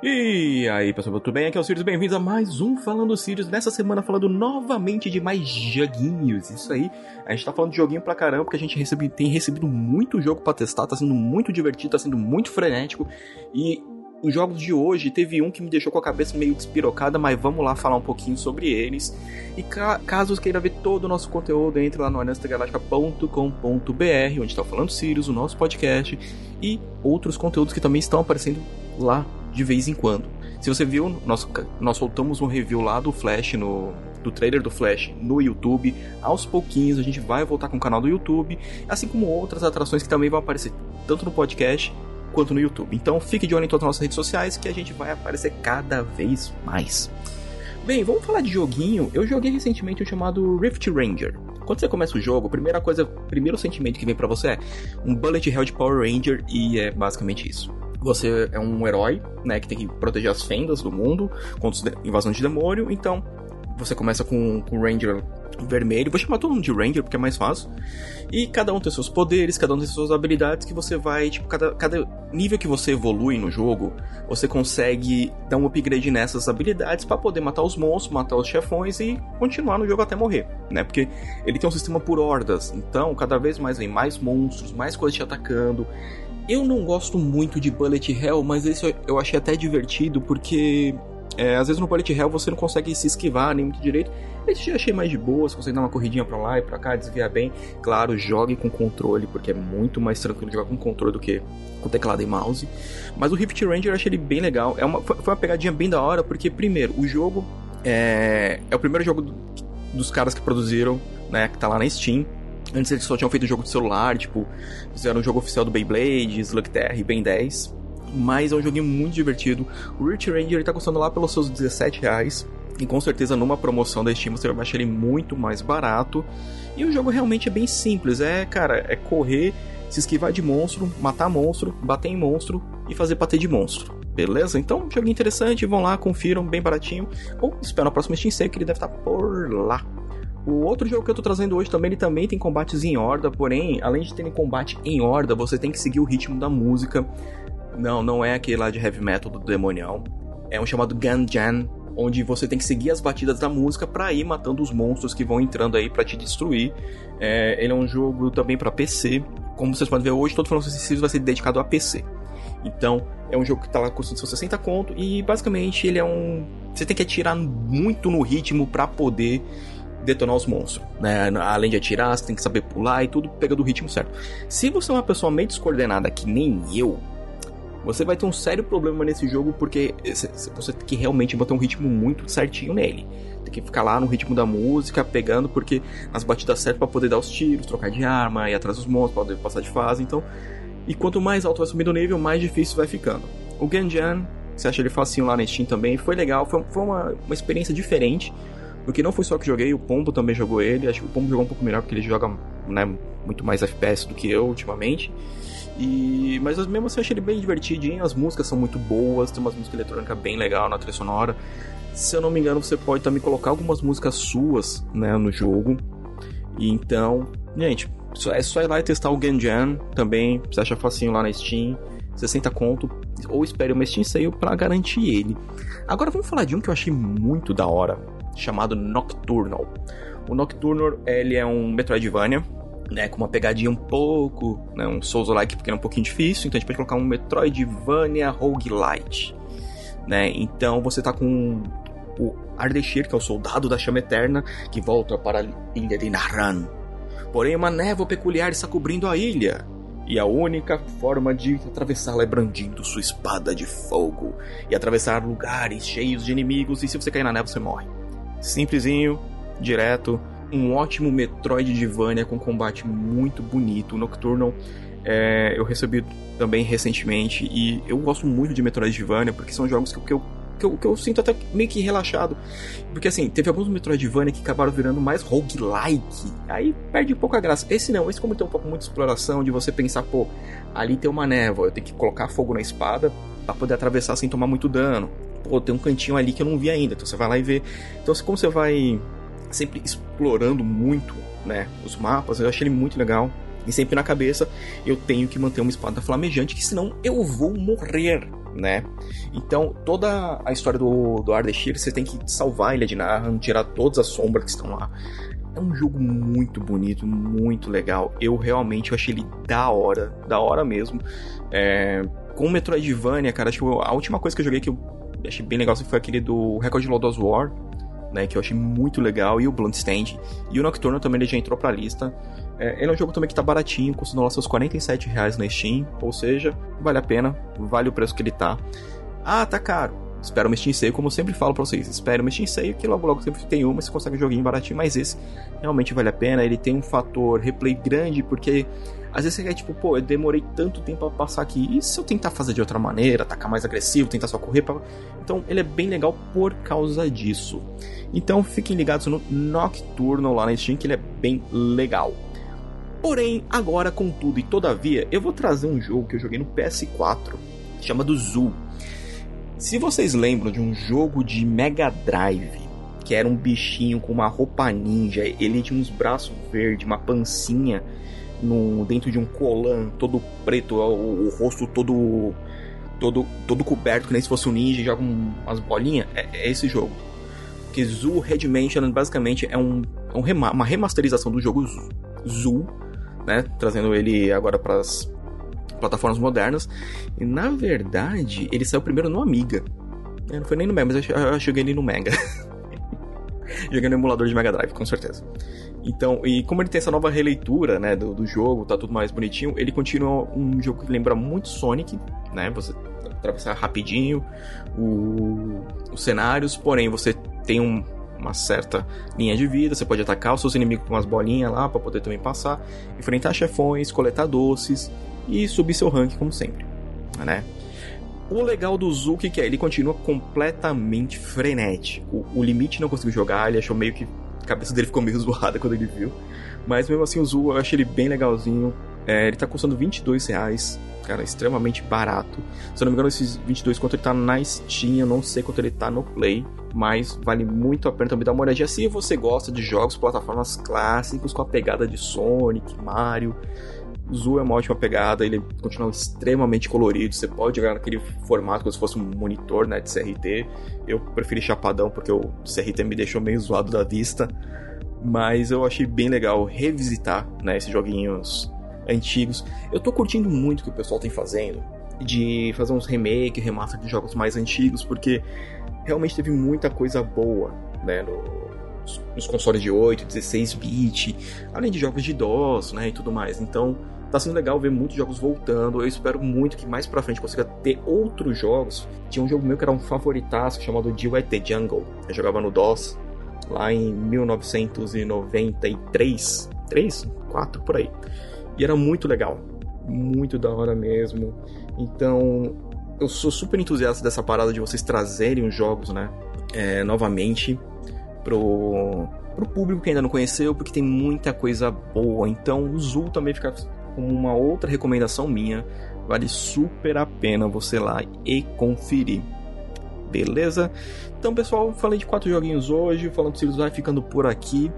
E aí, pessoal, tudo bem? Aqui é o Sirius, bem-vindos a mais um Falando Sirius. Nessa semana falando novamente de mais joguinhos. Isso aí, a gente tá falando de joguinho pra caramba, porque a gente recebe, tem recebido muito jogo pra testar, tá sendo muito divertido, tá sendo muito frenético. E os jogos de hoje, teve um que me deixou com a cabeça meio despirocada, mas vamos lá falar um pouquinho sobre eles. E ca caso queira ver todo o nosso conteúdo, entre lá no honestagaláctica.com.br, onde tá falando Sirius, o nosso podcast, e outros conteúdos que também estão aparecendo lá de vez em quando. Se você viu, nós, nós soltamos um review lá do Flash, no, do trailer do Flash no YouTube. Aos pouquinhos a gente vai voltar com o canal do YouTube, assim como outras atrações que também vão aparecer tanto no podcast quanto no YouTube. Então fique de olho em todas as nossas redes sociais que a gente vai aparecer cada vez mais. Bem, vamos falar de joguinho. Eu joguei recentemente o chamado Rift Ranger. Quando você começa o jogo, a primeira coisa, o primeiro sentimento que vem para você é um bullet hell de Power Ranger e é basicamente isso. Você é um herói, né, que tem que proteger as fendas do mundo contra invasão de demônio. Então, você começa com, com o Ranger vermelho. Vou chamar todo mundo de Ranger porque é mais fácil. E cada um tem seus poderes, cada um tem suas habilidades que você vai, tipo, cada, cada nível que você evolui no jogo, você consegue dar um upgrade nessas habilidades para poder matar os monstros, matar os chefões e continuar no jogo até morrer, né? Porque ele tem um sistema por hordas, então cada vez mais vem mais monstros, mais coisas te atacando. Eu não gosto muito de Bullet Hell, mas esse eu achei até divertido porque é, às vezes no Bullet Hell você não consegue se esquivar nem muito direito. Esse eu achei mais de boa, você consegue dar uma corridinha pra lá e pra cá, desviar bem. Claro, jogue com controle, porque é muito mais tranquilo jogar com controle do que com teclado e mouse. Mas o Rift Ranger eu achei ele bem legal. É uma, foi uma pegadinha bem da hora, porque primeiro, o jogo é, é o primeiro jogo do, dos caras que produziram, né, que tá lá na Steam. Antes eles só tinham feito jogo de celular, tipo, fizeram um jogo oficial do Beyblade, Slugterra e Ben 10. Mas é um joguinho muito divertido. O Rich Ranger está custando lá pelos seus 17 reais. E com certeza numa promoção da Steam você vai achar ele muito mais barato. E o jogo realmente é bem simples. É, cara, é correr, se esquivar de monstro, matar monstro, bater em monstro e fazer bater de monstro. Beleza? Então, joguinho interessante, vão lá, confiram, bem baratinho. Ou espera na próxima Steam Sale que ele deve estar por lá. O outro jogo que eu tô trazendo hoje também, ele também tem combates em horda, porém, além de ter combate em horda, você tem que seguir o ritmo da música. Não, não é aquele lá de heavy metal do demonial. É um chamado Ganjan, onde você tem que seguir as batidas da música para ir matando os monstros que vão entrando aí para te destruir. É, ele é um jogo também para PC. Como vocês podem ver hoje, todo Final Fantasy vai ser dedicado a PC. Então, é um jogo que tá lá custando seus 60 conto e basicamente ele é um você tem que atirar muito no ritmo para poder detonar os monstros, né? Além de atirar, você tem que saber pular e tudo pega do ritmo certo. Se você é uma pessoa meio descoordenada que nem eu, você vai ter um sério problema nesse jogo porque você tem que realmente botar um ritmo muito certinho nele. Tem que ficar lá no ritmo da música, pegando, porque as batidas certas para poder dar os tiros, trocar de arma, ir atrás dos monstros, poder passar de fase. Então, e quanto mais alto vai subindo o nível, mais difícil vai ficando. O Ganjan, você acha ele facinho lá na Steam também, foi legal, foi, foi uma, uma experiência diferente. Porque não foi só que joguei, o Pombo também jogou ele. Acho que o Pombo jogou um pouco melhor porque ele joga né, muito mais FPS do que eu ultimamente. E, mas mesmo assim eu achei ele bem divertidinho, as músicas são muito boas, tem umas músicas eletrônicas bem legal na trilha sonora. Se eu não me engano, você pode também colocar algumas músicas suas né, no jogo. E então, gente, é só ir lá e testar o Ganjan também, você acha facinho lá na Steam, 60 conto, ou espere uma Steam Sale para garantir ele. Agora vamos falar de um que eu achei muito da hora chamado Nocturnal. O Nocturnal ele é um Metroidvania, né, com uma pegadinha um pouco, né, um Souls-like porque é um pouquinho difícil, então a gente pode colocar um Metroidvania roguelite, né? Então você tá com o Ardeshir, que é o soldado da chama eterna, que volta para a ilha de Naran. Porém, uma névoa peculiar está cobrindo a ilha, e a única forma de atravessá-la é brandindo sua espada de fogo e atravessar lugares cheios de inimigos, e se você cair na névoa, você morre. Simplesinho, direto, um ótimo Metroidvania com combate muito bonito. O Nocturnal é, eu recebi também recentemente e eu gosto muito de Metroidvania porque são jogos que, que eu que eu, que eu, sinto até meio que relaxado. Porque assim, teve alguns Metroidvania que acabaram virando mais roguelike. Aí perde um pouco a graça. Esse não, esse como tem um pouco de exploração, de você pensar, pô, ali tem uma névoa, eu tenho que colocar fogo na espada para poder atravessar sem tomar muito dano pô, tem um cantinho ali que eu não vi ainda. Então você vai lá e vê. Então, como você vai sempre explorando muito, né, os mapas, eu achei ele muito legal. E sempre na cabeça eu tenho que manter uma espada flamejante, que senão eu vou morrer, né? Então, toda a história do, do Ardeshir, você tem que salvar a Ilha de Narran, tirar todas as sombras que estão lá. É um jogo muito bonito, muito legal. Eu realmente eu achei ele da hora, da hora mesmo. É, com Metroidvania, cara, acho que a última coisa que eu joguei que eu achei bem legal foi aquele do Record Lodoss War, né, que eu achei muito legal, e o Bloodstained. E o Nocturno também ele já entrou pra lista. É, ele é um jogo também que tá baratinho, custando lá seus 47 reais na Steam, ou seja, vale a pena, vale o preço que ele tá. Ah, tá caro. Espera uma Steam Sale, como eu sempre falo pra vocês. Espera uma Steam Sale, que logo logo sempre tem uma, você consegue um joguinho baratinho, mas esse realmente vale a pena. Ele tem um fator replay grande, porque às vezes você quer, tipo, pô, eu demorei tanto tempo pra passar aqui, e se eu tentar fazer de outra maneira, atacar mais agressivo, tentar só correr pra... Então ele é bem legal por causa disso. Então fiquem ligados no Nocturno lá na Steam, que ele é bem legal. Porém, agora, contudo e todavia, eu vou trazer um jogo que eu joguei no PS4, chamado Zoo. Se vocês lembram de um jogo de Mega Drive, que era um bichinho com uma roupa ninja, ele tinha uns braços verdes, uma pancinha no, dentro de um colan todo preto, o, o, rosto todo todo todo coberto, que nem se fosse um ninja, joga um, umas bolinhas, é, é, esse jogo. Que Zoo Red Mansion basicamente é um, um rema, uma remasterização do jogo Zoo né? Trazendo ele agora para as plataformas modernas. E na verdade, ele saiu primeiro no Amiga. É, não foi nem no Mega, mas eu, eu joguei ele no Mega. joguei no emulador de Mega Drive, com certeza. Então, e como ele tem essa nova releitura, né, do, do jogo, tá tudo mais bonitinho, ele continua um jogo que lembra muito Sonic, né? Você atravessar rapidinho o, os cenários, porém você tem um, uma certa linha de vida, você pode atacar os seus inimigos com umas bolinhas lá para poder também passar, enfrentar chefões, coletar doces e subir seu rank como sempre, né? O legal do Zuki que é, ele continua completamente frenético. O, limite não conseguiu jogar, ele achou meio que a cabeça dele ficou meio zoada quando ele viu. Mas mesmo assim o Zu eu achei ele bem legalzinho. É, ele tá custando 22 reais cara, extremamente barato. Se eu não me engano, esses 22 quanto ele tá na Steam, eu não sei quanto ele tá no Play, mas vale muito a pena também dar uma olhadinha se você gosta de jogos, plataformas clássicos com a pegada de Sonic, Mario. Zoo é uma ótima pegada, ele continua extremamente colorido, você pode jogar naquele formato como se fosse um monitor né, de CRT. Eu preferi chapadão porque o CRT me deixou meio zoado da vista, mas eu achei bem legal revisitar né, esses joguinhos antigos. Eu tô curtindo muito o que o pessoal tem fazendo de fazer uns remake, remaster de jogos mais antigos, porque realmente teve muita coisa boa, né, no, nos consoles de 8, 16 bit, além de jogos de DOS, né, e tudo mais. Então, tá sendo legal ver muitos jogos voltando. Eu espero muito que mais pra frente consiga ter outros jogos. Tinha um jogo meu que era um favoritaço chamado Duet the Jungle. Eu jogava no DOS lá em 1993, 3, 4 por aí. E era muito legal. Muito da hora mesmo. Então, eu sou super entusiasta dessa parada de vocês trazerem os jogos, né? É, novamente pro, pro público que ainda não conheceu, porque tem muita coisa boa. Então, o Zul também fica como uma outra recomendação minha. Vale super a pena você ir lá e conferir. Beleza? Então, pessoal, falei de quatro joguinhos hoje. Falando que vai ficando por aqui.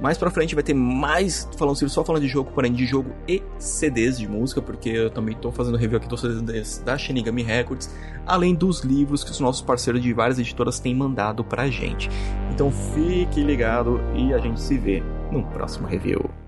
Mais pra frente vai ter mais falando só falando de jogo, porém de jogo e CDs de música, porque eu também tô fazendo review aqui dos CDs da Shinigami Records, além dos livros que os nossos parceiros de várias editoras têm mandado pra gente. Então fique ligado e a gente se vê no próximo review.